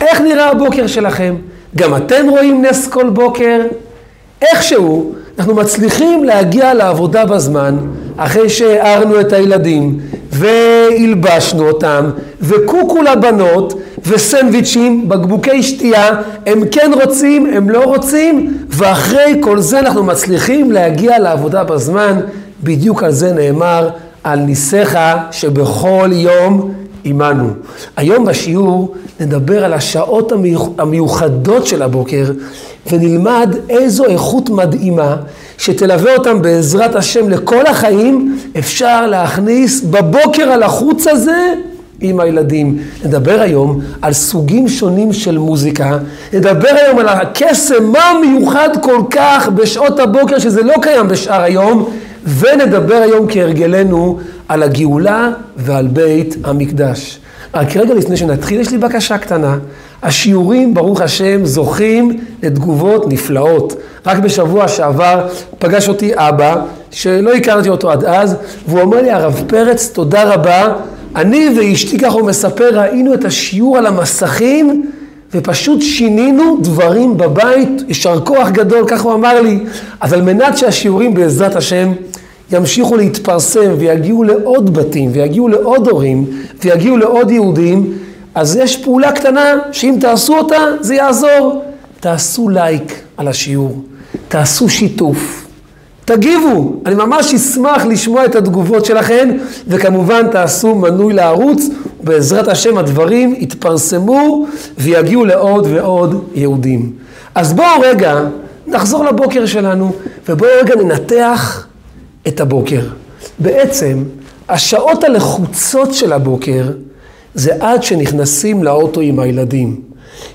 איך נראה הבוקר שלכם? גם אתם רואים נס כל בוקר? איכשהו אנחנו מצליחים להגיע לעבודה בזמן אחרי שהערנו את הילדים והלבשנו אותם וקוקו לבנות וסנדוויצ'ים, בקבוקי שתייה, הם כן רוצים, הם לא רוצים ואחרי כל זה אנחנו מצליחים להגיע לעבודה בזמן, בדיוק על זה נאמר על ניסיך שבכל יום עמנו. היום בשיעור נדבר על השעות המיוחדות של הבוקר ונלמד איזו איכות מדהימה שתלווה אותם בעזרת השם לכל החיים, אפשר להכניס בבוקר על החוץ הזה עם הילדים. נדבר היום על סוגים שונים של מוזיקה, נדבר היום על הקסם, מה מיוחד כל כך בשעות הבוקר שזה לא קיים בשאר היום, ונדבר היום כהרגלנו על הגאולה ועל בית המקדש. רק רגע לפני שנתחיל, יש לי בקשה קטנה. השיעורים, ברוך השם, זוכים לתגובות נפלאות. רק בשבוע שעבר פגש אותי אבא, שלא הכרתי אותו עד אז, והוא אומר לי, הרב פרץ, תודה רבה. אני ואשתי, ככה הוא מספר, ראינו את השיעור על המסכים, ופשוט שינינו דברים בבית, יישר כוח גדול, ככה הוא אמר לי. אז על מנת שהשיעורים בעזרת השם ימשיכו להתפרסם ויגיעו לעוד בתים ויגיעו לעוד הורים ויגיעו לעוד יהודים, אז יש פעולה קטנה שאם תעשו אותה זה יעזור. תעשו לייק על השיעור, תעשו שיתוף, תגיבו, אני ממש אשמח לשמוע את התגובות שלכם וכמובן תעשו מנוי לערוץ, בעזרת השם הדברים יתפרסמו ויגיעו לעוד ועוד יהודים. אז בואו רגע נחזור לבוקר שלנו ובואו רגע ננתח את הבוקר. בעצם, השעות הלחוצות של הבוקר זה עד שנכנסים לאוטו עם הילדים.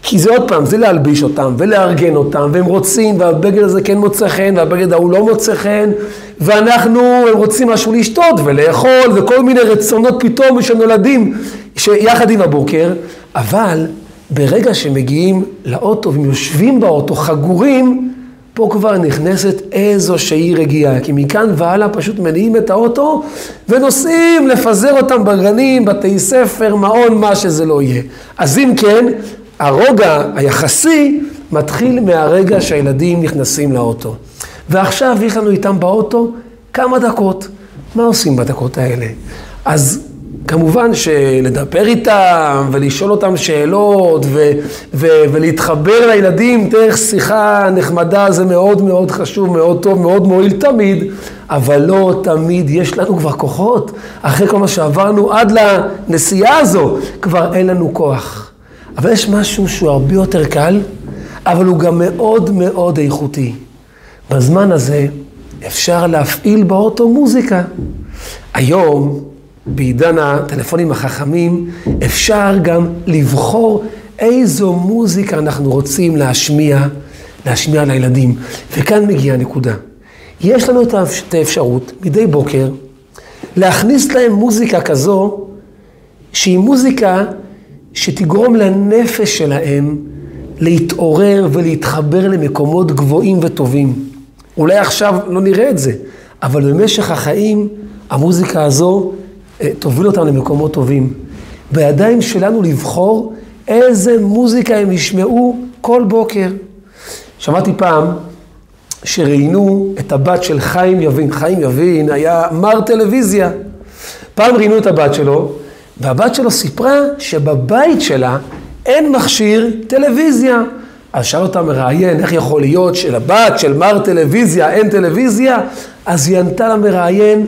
כי זה עוד פעם, זה להלביש אותם ולארגן אותם, והם רוצים, והבגד הזה כן מוצא חן, והבגד ההוא לא מוצא חן, ואנחנו, הם רוצים משהו לשתות ולאכול, וכל מיני רצונות פתאום שנולדים יחד עם הבוקר, אבל ברגע שמגיעים לאוטו והם יושבים באוטו חגורים, פה כבר נכנסת איזושהי רגיעה, כי מכאן והלאה פשוט מניעים את האוטו ונוסעים לפזר אותם בגנים, בתי ספר, מעון, מה שזה לא יהיה. אז אם כן, הרוגע היחסי מתחיל מהרגע שהילדים נכנסים לאוטו. ועכשיו יש לנו איתם באוטו כמה דקות. מה עושים בדקות האלה? אז כמובן שלדבר איתם ולשאול אותם שאלות ו- ו- ולהתחבר לילדים דרך שיחה נחמדה זה מאוד מאוד חשוב, מאוד טוב, מאוד מועיל תמיד, אבל לא תמיד יש לנו כבר כוחות. אחרי כל מה שעברנו עד לנסיעה הזו, כבר אין לנו כוח. אבל יש משהו שהוא הרבה יותר קל, אבל הוא גם מאוד מאוד איכותי. בזמן הזה אפשר להפעיל באוטו מוזיקה. היום, בעידן הטלפונים החכמים, אפשר גם לבחור איזו מוזיקה אנחנו רוצים להשמיע, להשמיע לילדים. וכאן מגיעה הנקודה. יש לנו את האפשרות מדי בוקר להכניס להם מוזיקה כזו שהיא מוזיקה שתגרום לנפש שלהם להתעורר ולהתחבר למקומות גבוהים וטובים. אולי עכשיו לא נראה את זה, אבל במשך החיים המוזיקה הזו תוביל אותם למקומות טובים. בידיים שלנו לבחור איזה מוזיקה הם ישמעו כל בוקר. שמעתי פעם שראיינו את הבת של חיים יבין. חיים יבין היה מר טלוויזיה. פעם ראיינו את הבת שלו, והבת שלו סיפרה שבבית שלה אין מכשיר טלוויזיה. אז שאל אותה מראיין, איך יכול להיות שלבת של מר טלוויזיה אין טלוויזיה? אז היא ענתה למראיין,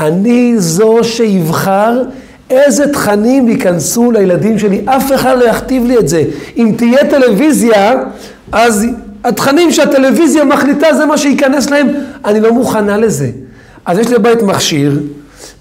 אני זו שיבחר איזה תכנים ייכנסו לילדים שלי, אף אחד לא יכתיב לי את זה. אם תהיה טלוויזיה, אז התכנים שהטלוויזיה מחליטה זה מה שייכנס להם, אני לא מוכנה לזה. אז יש לי בבית מכשיר,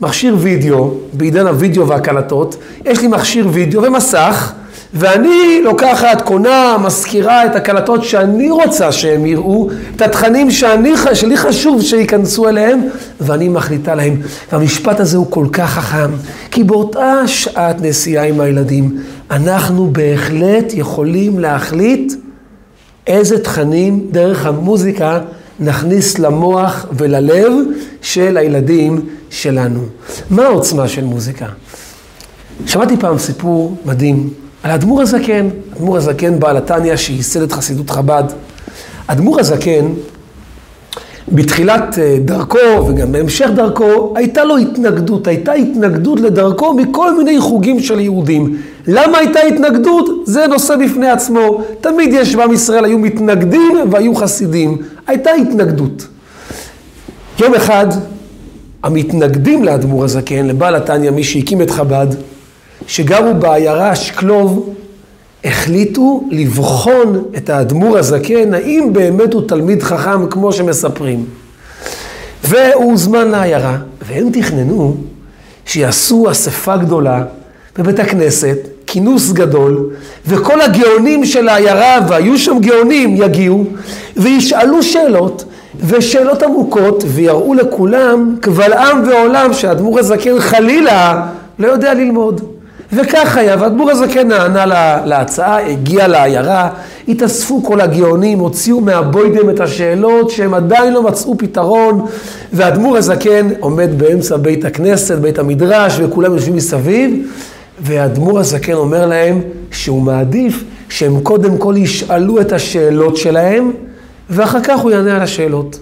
מכשיר וידאו, בעידן הוידאו והקלטות, יש לי מכשיר וידאו ומסך, ואני לוקחת, קונה, מזכירה את הקלטות שאני רוצה שהם יראו, את התכנים שאני, שלי חשוב שייכנסו אליהם, ואני מחליטה להם. והמשפט הזה הוא כל כך חכם, כי באותה שעת נסיעה עם הילדים, אנחנו בהחלט יכולים להחליט איזה תכנים דרך המוזיקה נכניס למוח וללב של הילדים שלנו. מה העוצמה של מוזיקה? שמעתי פעם סיפור מדהים על האדמו"ר הזקן, האדמו"ר הזקן בעל התניא שייסד את חסידות חב"ד. האדמו"ר הזקן, בתחילת אה, דרכו וגם בהמשך דרכו, הייתה לו התנגדות, הייתה התנגדות לדרכו מכל מיני חוגים של יהודים. למה הייתה התנגדות? זה נושא בפני עצמו. תמיד יש בעם ישראל, היו מתנגדים והיו חסידים. הייתה התנגדות. יום אחד, המתנגדים לאדמו"ר הזקן, לבעל התניא, מי שהקים את חב"ד, שגרו בעיירה שקלוב, החליטו לבחון את האדמו"ר הזקן, האם באמת הוא תלמיד חכם כמו שמספרים. והוא הוזמן לעיירה, והם תכננו שיעשו אספה גדולה בבית הכנסת, כינוס גדול, וכל הגאונים של העיירה, והיו שם גאונים, יגיעו, וישאלו שאלות, ושאלות עמוקות, ויראו לכולם קבל עם ועולם שהאדמו"ר הזקן חלילה לא יודע ללמוד. וכך היה, והאדמו"ר הזקן נענה להצעה, הגיע לעיירה, התאספו כל הגאונים, הוציאו מהבוידם את השאלות שהם עדיין לא מצאו פתרון, והאדמו"ר הזקן עומד באמצע בית הכנסת, בית המדרש, וכולם יושבים מסביב, והאדמו"ר הזקן אומר להם שהוא מעדיף שהם קודם כל ישאלו את השאלות שלהם, ואחר כך הוא יענה על השאלות.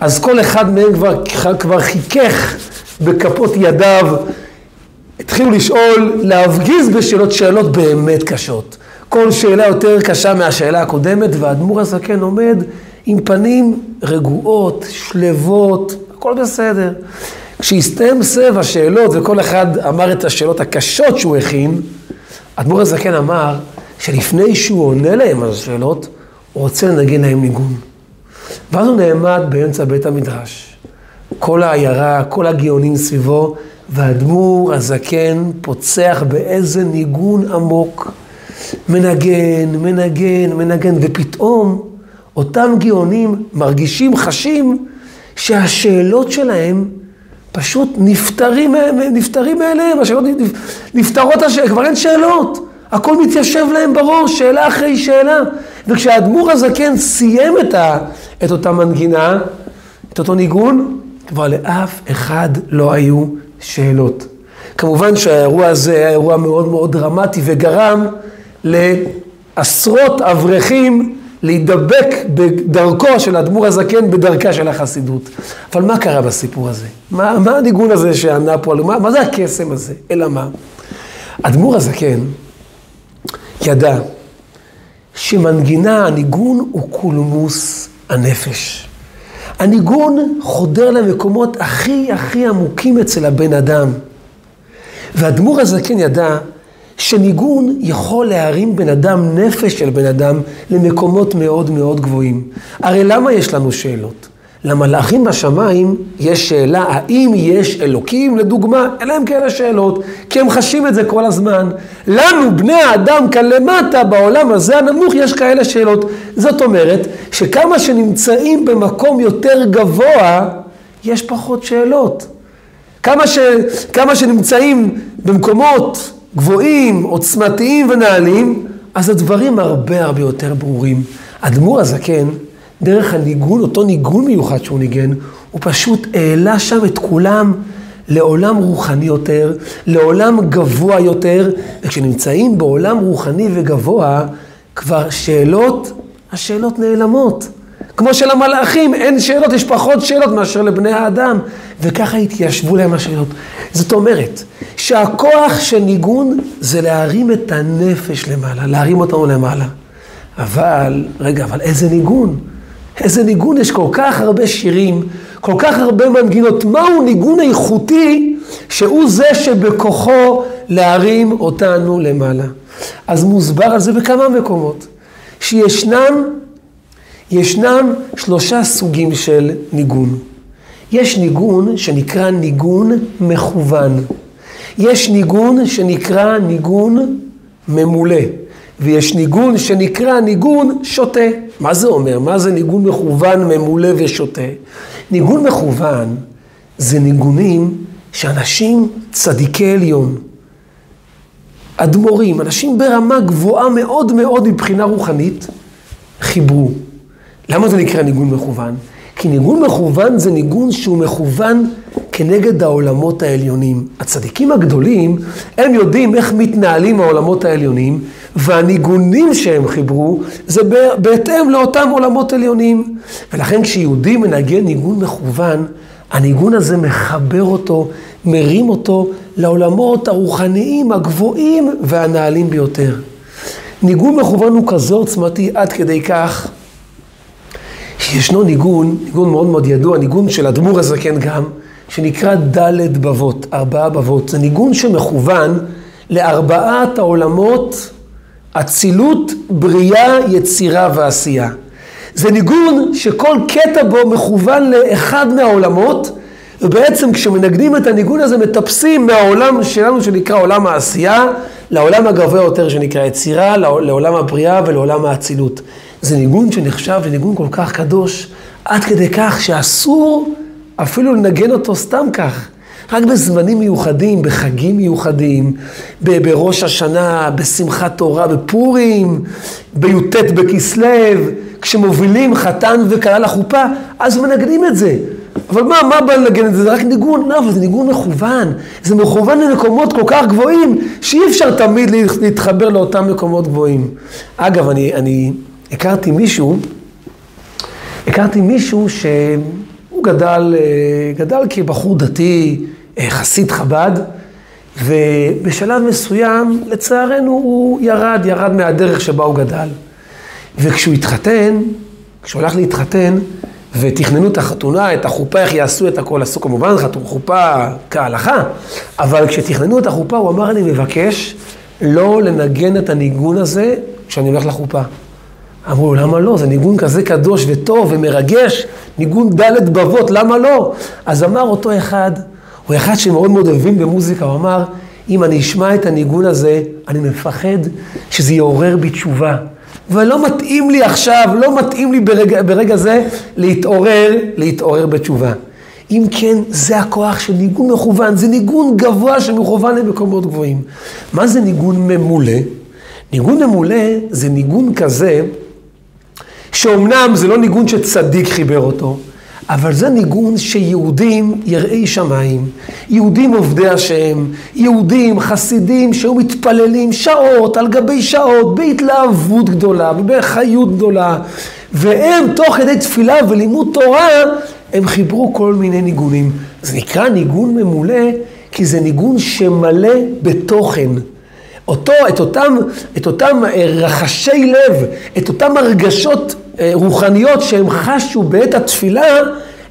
אז כל אחד מהם כבר, כבר חיכך בכפות ידיו התחילו לשאול, להפגיז בשאלות, שאלות באמת קשות. כל שאלה יותר קשה מהשאלה הקודמת, והאדמו"ר הזקן עומד עם פנים רגועות, שלוות, הכל בסדר. כשהסתיים סבב השאלות וכל אחד אמר את השאלות הקשות שהוא הכין, האדמו"ר הזקן אמר שלפני שהוא עונה להם על השאלות, הוא רוצה לנגן להם ניגון. ואז הוא נעמד באמצע בית המדרש. כל העיירה, כל הגאונים סביבו, והאדמו"ר הזקן פוצח באיזה ניגון עמוק, מנגן, מנגן, מנגן, ופתאום אותם גאונים מרגישים, חשים, שהשאלות שלהם פשוט נפטרים, נפטרים מאליהם, השאלות נפטרות, השאלות, כבר אין שאלות, הכל מתיישב להם בראש, שאלה אחרי שאלה. וכשהאדמו"ר הזקן סיים את, ה, את אותה מנגינה, את אותו ניגון, כבר לאף אחד לא היו שאלות. כמובן שהאירוע הזה היה אירוע מאוד מאוד דרמטי וגרם לעשרות אברכים להידבק בדרכו של האדמו"ר הזקן בדרכה של החסידות. אבל מה קרה בסיפור הזה? מה, מה הניגון הזה שענה פה? מה, מה זה הקסם הזה? אלא מה? האדמו"ר הזקן ידע שמנגינה, הניגון הוא קולמוס הנפש. הניגון חודר למקומות הכי הכי עמוקים אצל הבן אדם. והאדמו"ר הזקן ידע שניגון יכול להרים בן אדם, נפש של בן אדם, למקומות מאוד מאוד גבוהים. הרי למה יש לנו שאלות? למלאכים בשמיים יש שאלה, האם יש אלוקים, לדוגמה, אין להם כאלה שאלות, כי הם חשים את זה כל הזמן. לנו, בני האדם כאן למטה, בעולם הזה הנמוך, יש כאלה שאלות. זאת אומרת, שכמה שנמצאים במקום יותר גבוה, יש פחות שאלות. כמה, ש, כמה שנמצאים במקומות גבוהים, עוצמתיים ונעלים, אז הדברים הרבה הרבה יותר ברורים. אדמו"ר הזקן, דרך הניגון, אותו ניגון מיוחד שהוא ניגן, הוא פשוט העלה שם את כולם לעולם רוחני יותר, לעולם גבוה יותר, וכשנמצאים בעולם רוחני וגבוה, כבר שאלות, השאלות נעלמות. כמו שלמלאכים אין שאלות, יש פחות שאלות מאשר לבני האדם, וככה התיישבו להם השאלות. זאת אומרת, שהכוח של ניגון זה להרים את הנפש למעלה, להרים אותנו למעלה. אבל, רגע, אבל איזה ניגון? איזה ניגון, יש כל כך הרבה שירים, כל כך הרבה מנגינות. מהו ניגון איכותי שהוא זה שבכוחו להרים אותנו למעלה? אז מוסבר על זה בכמה מקומות. שישנם ישנם שלושה סוגים של ניגון. יש ניגון שנקרא ניגון מכוון. יש ניגון שנקרא ניגון ממולא. ויש ניגון שנקרא ניגון שוטה. מה זה אומר? מה זה ניגון מכוון, ממולא ושוטה? ניגון מכוון זה ניגונים שאנשים צדיקי עליון, אדמו"רים, אנשים ברמה גבוהה מאוד מאוד מבחינה רוחנית, חיברו. למה זה נקרא ניגון מכוון? כי ניגון מכוון זה ניגון שהוא מכוון כנגד העולמות העליונים. הצדיקים הגדולים, הם יודעים איך מתנהלים העולמות העליונים, והניגונים שהם חיברו, זה בהתאם לאותם עולמות עליונים. ולכן כשיהודי מנגן ניגון מכוון, הניגון הזה מחבר אותו, מרים אותו לעולמות הרוחניים הגבוהים והנעלים ביותר. ניגון מכוון הוא כזה עוצמתי עד כדי כך שישנו ניגון, ניגון מאוד מאוד ידוע, ניגון של אדמו"ר הזקן גם, שנקרא ד' בבות, ארבעה בבות. זה ניגון שמכוון לארבעת העולמות, אצילות, בריאה, יצירה ועשייה. זה ניגון שכל קטע בו מכוון לאחד מהעולמות, ובעצם כשמנגנים את הניגון הזה מטפסים מהעולם שלנו שנקרא עולם העשייה, לעולם הגבוה יותר שנקרא יצירה, לעולם הבריאה ולעולם האצילות. זה ניגון שנחשב לניגון כל כך קדוש, עד כדי כך שאסור אפילו לנגן אותו סתם כך. רק בזמנים מיוחדים, בחגים מיוחדים, בראש השנה, בשמחת תורה, בפורים, בי"ט בכסלו, כשמובילים חתן וכלה לחופה, אז מנגנים את זה. אבל מה, מה בא לנגן את זה? זה רק ניגון, לא, אבל זה ניגון מכוון. זה מכוון למקומות כל כך גבוהים, שאי אפשר תמיד להתחבר לאותם מקומות גבוהים. אגב, אני, אני הכרתי מישהו, הכרתי מישהו גדל, אה, גדל כבחור דתי, אה, חסיד חב"ד, ובשלב מסוים, לצערנו, הוא ירד, ירד מהדרך שבה הוא גדל. וכשהוא התחתן, כשהוא הלך להתחתן, ותכננו את החתונה, את החופה, איך יעשו את הכל, עשו כמובן חופה כהלכה, אבל כשתכננו את החופה, הוא אמר, אני מבקש לא לנגן את הניגון הזה כשאני הולך לחופה. אמרו למה לא? זה ניגון כזה קדוש וטוב ומרגש, ניגון ד' בבות, למה לא? אז אמר אותו אחד, הוא אחד שמאוד מאוד אוהבים במוזיקה, הוא אמר, אם אני אשמע את הניגון הזה, אני מפחד שזה יעורר בי תשובה. ולא מתאים לי עכשיו, לא מתאים לי ברגע, ברגע זה להתעורר, להתעורר בתשובה. אם כן, זה הכוח של ניגון מכוון, זה ניגון גבוה שמכוון למקומות גבוהים. מה זה ניגון ממולא? ניגון ממולא זה ניגון כזה, שאומנם זה לא ניגון שצדיק חיבר אותו, אבל זה ניגון שיהודים יראי שמיים, יהודים עובדי השם, יהודים חסידים שהיו מתפללים שעות על גבי שעות בהתלהבות גדולה ובחיות גדולה והם תוך כדי תפילה ולימוד תורה הם חיברו כל מיני ניגונים. זה נקרא ניגון ממולא כי זה ניגון שמלא בתוכן. אותו, את אותם, את אותם אה, רחשי לב, את אותם הרגשות רוחניות שהם חשו בעת התפילה,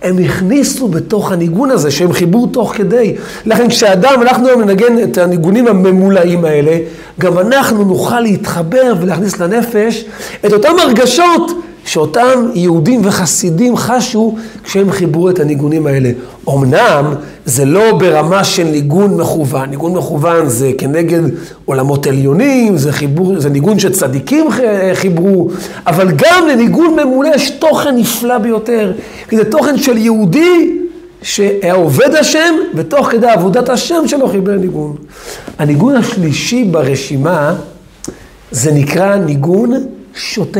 הם הכניסו בתוך הניגון הזה, שהם חיברו תוך כדי. לכן כשאדם, אנחנו היום ננגן את הניגונים הממולאים האלה, גם אנחנו נוכל להתחבר ולהכניס לנפש את אותם הרגשות שאותם יהודים וחסידים חשו כשהם חיברו את הניגונים האלה. אמנם זה לא ברמה של ניגון מכוון, ניגון מכוון זה כנגד עולמות עליונים, זה, חיבור, זה ניגון שצדיקים חיברו, אבל גם לניגון ממולא יש תוכן נפלא ביותר, כי זה תוכן של יהודי שעובד השם, ותוך כדי עבודת השם שלו חיבר ניגון. הניגון השלישי ברשימה זה נקרא ניגון שוטה.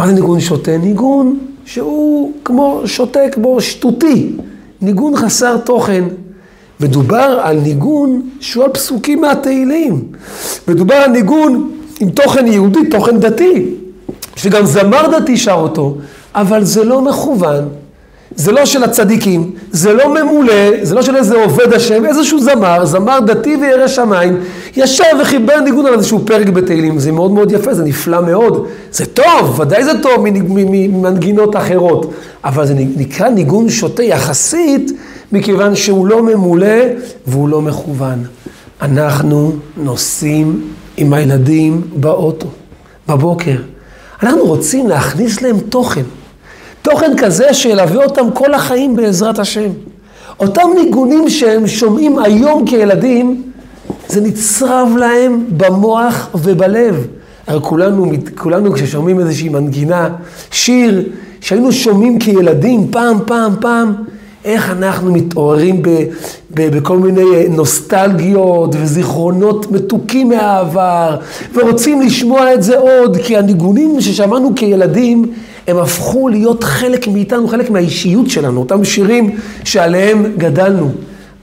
מה זה ניגון שוטה? ניגון שהוא כמו שוטה, כמו שטותי, ניגון חסר תוכן. מדובר על ניגון שהוא על פסוקים מהתהילים. מדובר על ניגון עם תוכן יהודי, תוכן דתי, שגם זמר דתי שר אותו, אבל זה לא מכוון, זה לא של הצדיקים, זה לא ממולא, זה לא של איזה עובד השם, איזשהו זמר, זמר דתי וירא שמיים, ישב וחיבר ניגון על איזשהו פרק בתהילים, זה מאוד מאוד יפה, זה נפלא מאוד, זה טוב, ודאי זה טוב ממנגינות אחרות, אבל זה נקרא ניגון שוטה יחסית, מכיוון שהוא לא ממולא והוא לא מכוון. אנחנו נוסעים עם הילדים באוטו, בבוקר. אנחנו רוצים להכניס להם תוכן. תוכן כזה שילווה אותם כל החיים בעזרת השם. אותם ניגונים שהם שומעים היום כילדים, זה נצרב להם במוח ובלב. הרי כולנו, כולנו כששומעים איזושהי מנגינה, שיר שהיינו שומעים כילדים פעם, פעם, פעם, איך אנחנו מתעוררים ב, ב, בכל מיני נוסטלגיות וזיכרונות מתוקים מהעבר, ורוצים לשמוע את זה עוד, כי הניגונים ששמענו כילדים הם הפכו להיות חלק מאיתנו, חלק מהאישיות שלנו, אותם שירים שעליהם גדלנו.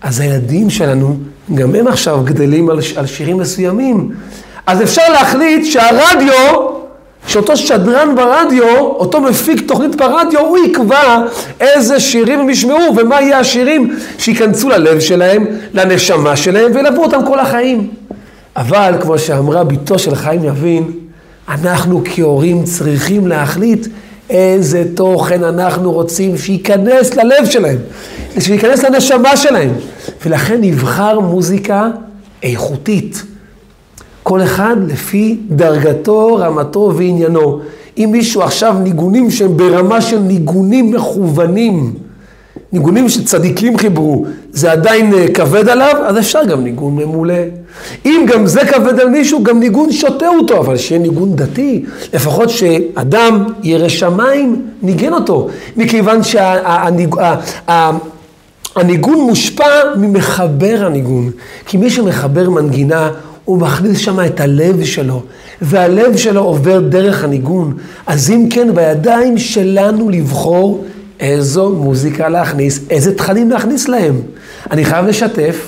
אז הילדים שלנו, גם הם עכשיו גדלים על, על שירים מסוימים. אז אפשר להחליט שהרדיו, שאותו שדרן ברדיו, אותו מפיק תוכנית ברדיו, הוא יקבע איזה שירים הם ישמעו ומה יהיה השירים שייכנסו ללב שלהם, לנשמה שלהם וילוו אותם כל החיים. אבל כמו שאמרה בתו של חיים יבין, אנחנו כהורים צריכים להחליט איזה תוכן אנחנו רוצים שייכנס ללב שלהם, שייכנס לנשמה שלהם. ולכן נבחר מוזיקה איכותית. כל אחד לפי דרגתו, רמתו ועניינו. אם מישהו עכשיו ניגונים שהם ברמה של ניגונים מכוונים, ניגונים שצדיקים חיברו, זה עדיין אה, כבד עליו, אז אפשר גם ניגון ממולא. אם גם זה כבד על מישהו, גם ניגון שותה אותו, אבל שיהיה ניגון דתי, לפחות שאדם ירא שמיים, ניגן אותו. מכיוון שהניגון מושפע ממחבר הניגון. כי מי שמחבר מנגינה, הוא מכניס שם את הלב שלו, והלב שלו עובר דרך הניגון. אז אם כן, בידיים שלנו לבחור איזו מוזיקה להכניס, איזה תכנים להכניס להם. אני חייב לשתף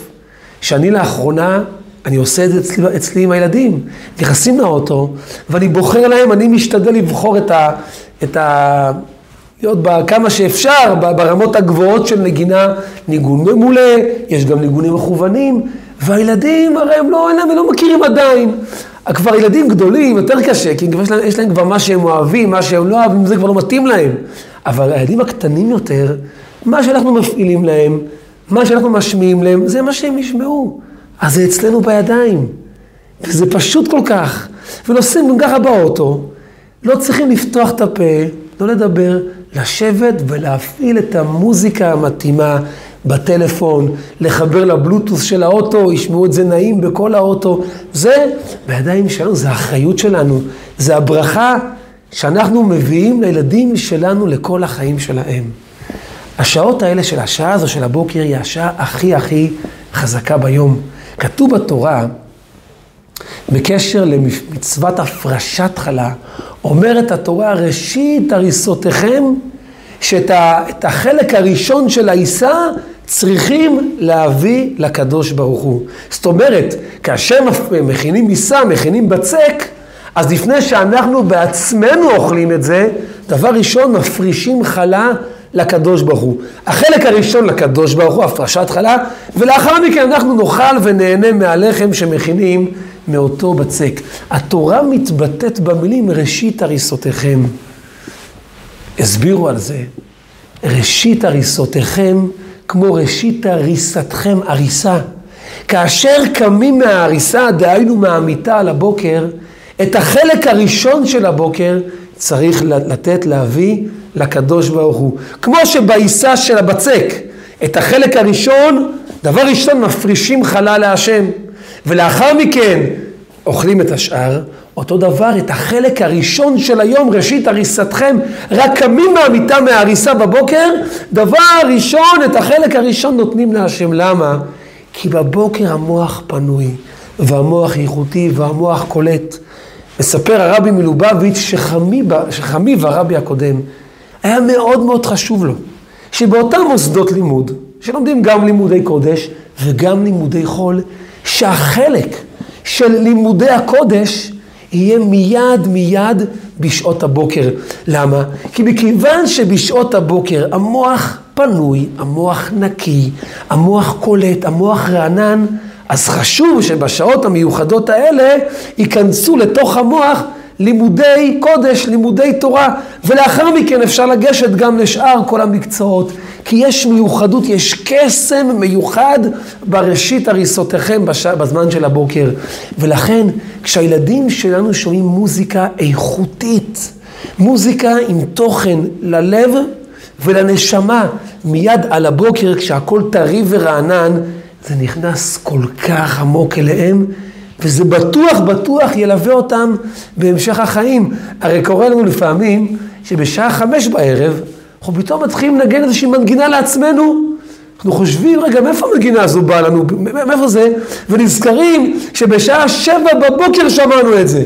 שאני לאחרונה, אני עושה את זה אצלי, אצלי עם הילדים. נכנסים לאוטו, ואני בוחר להם, אני משתדל לבחור את ה... את ה להיות כמה שאפשר, ברמות הגבוהות של נגינה, ניגון ממולא, יש גם ניגונים מכוונים, והילדים הרי הם לא, הם לא מכירים עדיין. כבר ילדים גדולים, יותר קשה, כי יש להם, יש להם כבר מה שהם אוהבים, מה שהם לא אוהבים, זה כבר לא מתאים להם. אבל הילדים הקטנים יותר, מה שאנחנו מפעילים להם, מה שאנחנו משמיעים להם, זה מה שהם ישמעו. אז זה אצלנו בידיים. וזה פשוט כל כך. ונוסעים גם ככה באוטו, לא צריכים לפתוח את הפה, לא לדבר, לשבת ולהפעיל את המוזיקה המתאימה בטלפון, לחבר לבלוטוס של האוטו, ישמעו את זה נעים בכל האוטו. זה בידיים שלנו, זה האחריות שלנו, זה הברכה שאנחנו מביאים לילדים שלנו לכל החיים שלהם. השעות האלה של השעה הזו של הבוקר היא השעה הכי הכי חזקה ביום. כתוב בתורה, בקשר למצוות הפרשת חלה, אומרת התורה, ראשית הריסותיכם, שאת החלק הראשון של העיסה צריכים להביא לקדוש ברוך הוא. זאת אומרת, כאשר מכינים עיסה, מכינים בצק, אז לפני שאנחנו בעצמנו אוכלים את זה, דבר ראשון, מפרישים חלה לקדוש ברוך הוא. החלק הראשון לקדוש ברוך הוא, הפרשת חלה, ולאחר מכן אנחנו נאכל ונהנה מהלחם שמכינים מאותו בצק. התורה מתבטאת במילים ראשית הריסותיכם. הסבירו על זה. ראשית הריסותיכם כמו ראשית הריסתכם, הריסה. כאשר קמים מההריסה, דהיינו מהמיטה על הבוקר, את החלק הראשון של הבוקר צריך לתת, להביא לקדוש ברוך הוא. כמו שבעיסה של הבצק, את החלק הראשון, דבר ראשון מפרישים חלה להשם, ולאחר מכן אוכלים את השאר, אותו דבר, את החלק הראשון של היום, ראשית הריסתכם, רק קמים מהמיטה מההריסה בבוקר, דבר ראשון, את החלק הראשון נותנים להשם. למה? כי בבוקר המוח פנוי, והמוח איכותי, והמוח קולט. מספר הרבי מלובביץ' שחמיב הרבי הקודם, היה מאוד מאוד חשוב לו, שבאותם מוסדות לימוד, שלומדים גם לימודי קודש וגם לימודי חול, שהחלק של לימודי הקודש יהיה מיד מיד בשעות הבוקר. למה? כי מכיוון שבשעות הבוקר המוח פנוי, המוח נקי, המוח קולט, המוח רענן, אז חשוב שבשעות המיוחדות האלה ייכנסו לתוך המוח לימודי קודש, לימודי תורה, ולאחר מכן אפשר לגשת גם לשאר כל המקצועות. כי יש מיוחדות, יש קסם מיוחד בראשית הריסותיכם בש... בזמן של הבוקר. ולכן, כשהילדים שלנו שומעים מוזיקה איכותית, מוזיקה עם תוכן ללב ולנשמה, מיד על הבוקר, כשהכול טרי ורענן, זה נכנס כל כך עמוק אליהם, וזה בטוח, בטוח ילווה אותם בהמשך החיים. הרי קורה לנו לפעמים שבשעה חמש בערב, אנחנו פתאום מתחילים לנגן איזושהי מנגינה לעצמנו. אנחנו חושבים, רגע, מאיפה המנגינה הזו באה לנו? מאיפה זה? ונזכרים שבשעה שבע בבוקר שמענו את זה.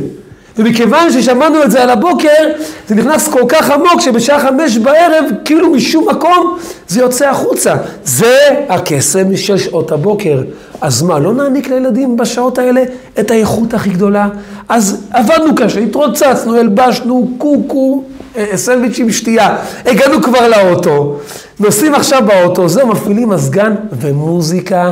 ומכיוון ששמענו את זה על הבוקר, זה נכנס כל כך עמוק שבשעה חמש בערב, כאילו משום מקום, זה יוצא החוצה. זה הקסם של שעות הבוקר. אז מה, לא נעניק לילדים בשעות האלה את האיכות הכי גדולה? אז עבדנו קשה, התרוצצנו, הלבשנו קוקו, אה, סנדוויץ' עם שתייה. הגענו כבר לאוטו, נוסעים עכשיו באוטו, זהו, מפעילים מזגן ומוזיקה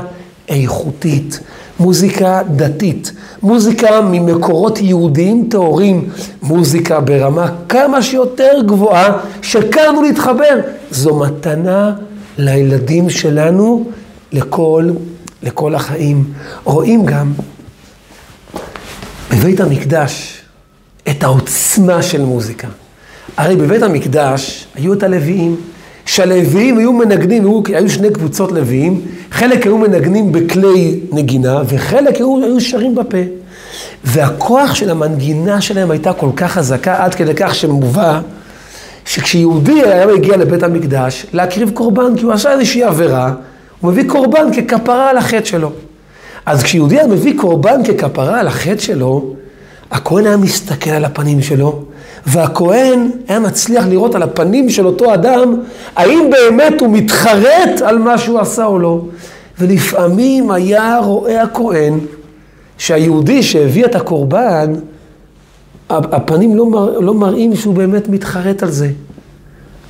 איכותית. מוזיקה דתית, מוזיקה ממקורות יהודיים טהורים, מוזיקה ברמה כמה שיותר גבוהה, שקל לנו להתחבר. זו מתנה לילדים שלנו לכל, לכל החיים. רואים גם בבית המקדש את העוצמה של מוזיקה. הרי בבית המקדש היו את הלוויים. שהלוויים היו מנגנים, היו, היו שני קבוצות לוויים, חלק היו מנגנים בכלי נגינה, וחלק היו, היו שרים בפה. והכוח של המנגינה שלהם הייתה כל כך חזקה, עד כדי כך שמובא, שכשיהודי היה מגיע לבית המקדש להקריב קורבן, כי הוא עשה איזושהי עבירה, הוא מביא קורבן ככפרה על החטא שלו. אז כשיהודי היה מביא קורבן ככפרה על החטא שלו, הכהן היה מסתכל על הפנים שלו, והכהן היה מצליח לראות על הפנים של אותו אדם, האם באמת הוא מתחרט על מה שהוא עשה או לא. ולפעמים היה רואה הכהן שהיהודי שהביא את הקורבן, הפנים לא, מר, לא מראים שהוא באמת מתחרט על זה.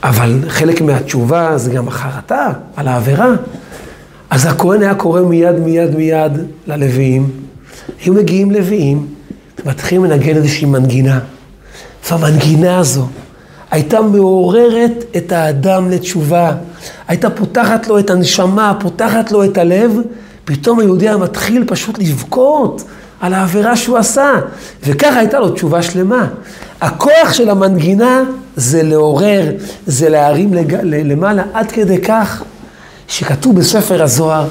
אבל חלק מהתשובה זה גם החרטה על העבירה. אז הכהן היה קורא מיד מיד מיד ללוויים. היו מגיעים לוויים, מתחילים לנגן איזושהי מנגינה. והמנגינה הזו הייתה מעוררת את האדם לתשובה, הייתה פותחת לו את הנשמה, פותחת לו את הלב, פתאום היהודי היה מתחיל פשוט לבכות על העבירה שהוא עשה, וככה הייתה לו תשובה שלמה. הכוח של המנגינה זה לעורר, זה להרים לג... למעלה, עד כדי כך שכתוב בספר הזוהר,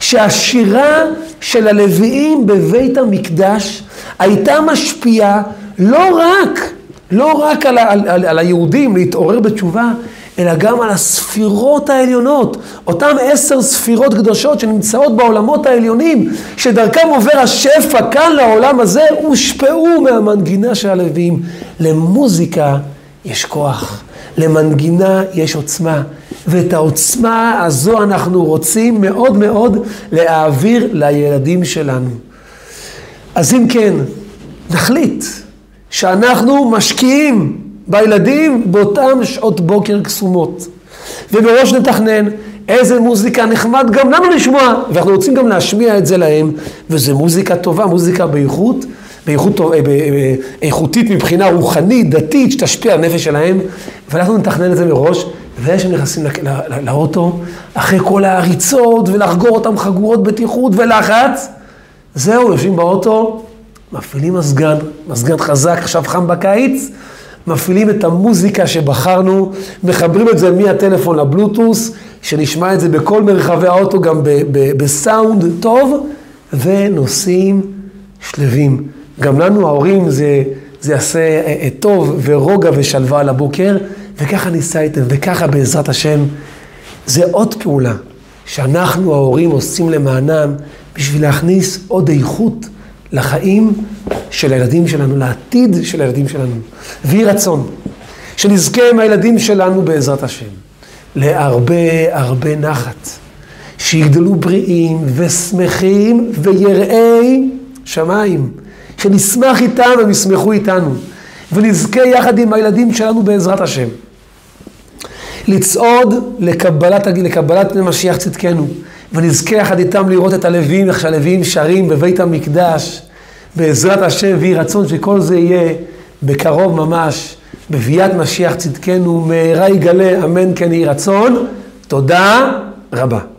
שהשירה של הלוויים בבית המקדש הייתה משפיעה לא רק לא רק על, על, על, על היהודים להתעורר בתשובה, אלא גם על הספירות העליונות, אותן עשר ספירות קדושות שנמצאות בעולמות העליונים, שדרכם עובר השפע כאן לעולם הזה, הושפעו מהמנגינה של הלווים. למוזיקה יש כוח, למנגינה יש עוצמה, ואת העוצמה הזו אנחנו רוצים מאוד מאוד להעביר לילדים שלנו. אז אם כן, נחליט. שאנחנו משקיעים בילדים באותן שעות בוקר קסומות. ובראש נתכנן איזה מוזיקה נחמד גם לנו לשמוע, ואנחנו רוצים גם להשמיע את זה להם, וזו מוזיקה טובה, מוזיקה באיכות, באיכות אה, אה, איכותית מבחינה רוחנית, דתית, שתשפיע על הנפש שלהם, ואנחנו נתכנן את זה מראש, ואלה שנכנסים לאוטו, אחרי כל העריצות, ולחגור אותם חגורות בטיחות ולחץ, זהו, יושבים באוטו, מפעילים מזגן, מזגן חזק, עכשיו חם בקיץ, מפעילים את המוזיקה שבחרנו, מחברים את זה מהטלפון לבלוטוס, שנשמע את זה בכל מרחבי האוטו, גם בסאונד טוב, ונוסעים שלווים. גם לנו, ההורים, זה, זה יעשה אה, אה, טוב ורוגע ושלווה לבוקר, וככה ניסע איתם, וככה בעזרת השם, זה עוד פעולה שאנחנו ההורים עושים למענם בשביל להכניס עוד איכות לחיים של הילדים שלנו, לעתיד של הילדים שלנו. ויהי רצון שנזכה עם הילדים שלנו בעזרת השם להרבה הרבה נחת, שיגדלו בריאים ושמחים ויראי שמיים, שנשמח איתם והם ישמחו איתנו, ונזכה יחד עם הילדים שלנו בעזרת השם. לצעוד לקבלת, לקבלת משיח צדקנו. ונזכה יחד איתם לראות את הלווים, איך שהלווים שרים בבית המקדש, בעזרת השם, ויהי רצון שכל זה יהיה בקרוב ממש, בביאת משיח צדקנו, מהרה יגלה, אמן כן יהי רצון. תודה רבה.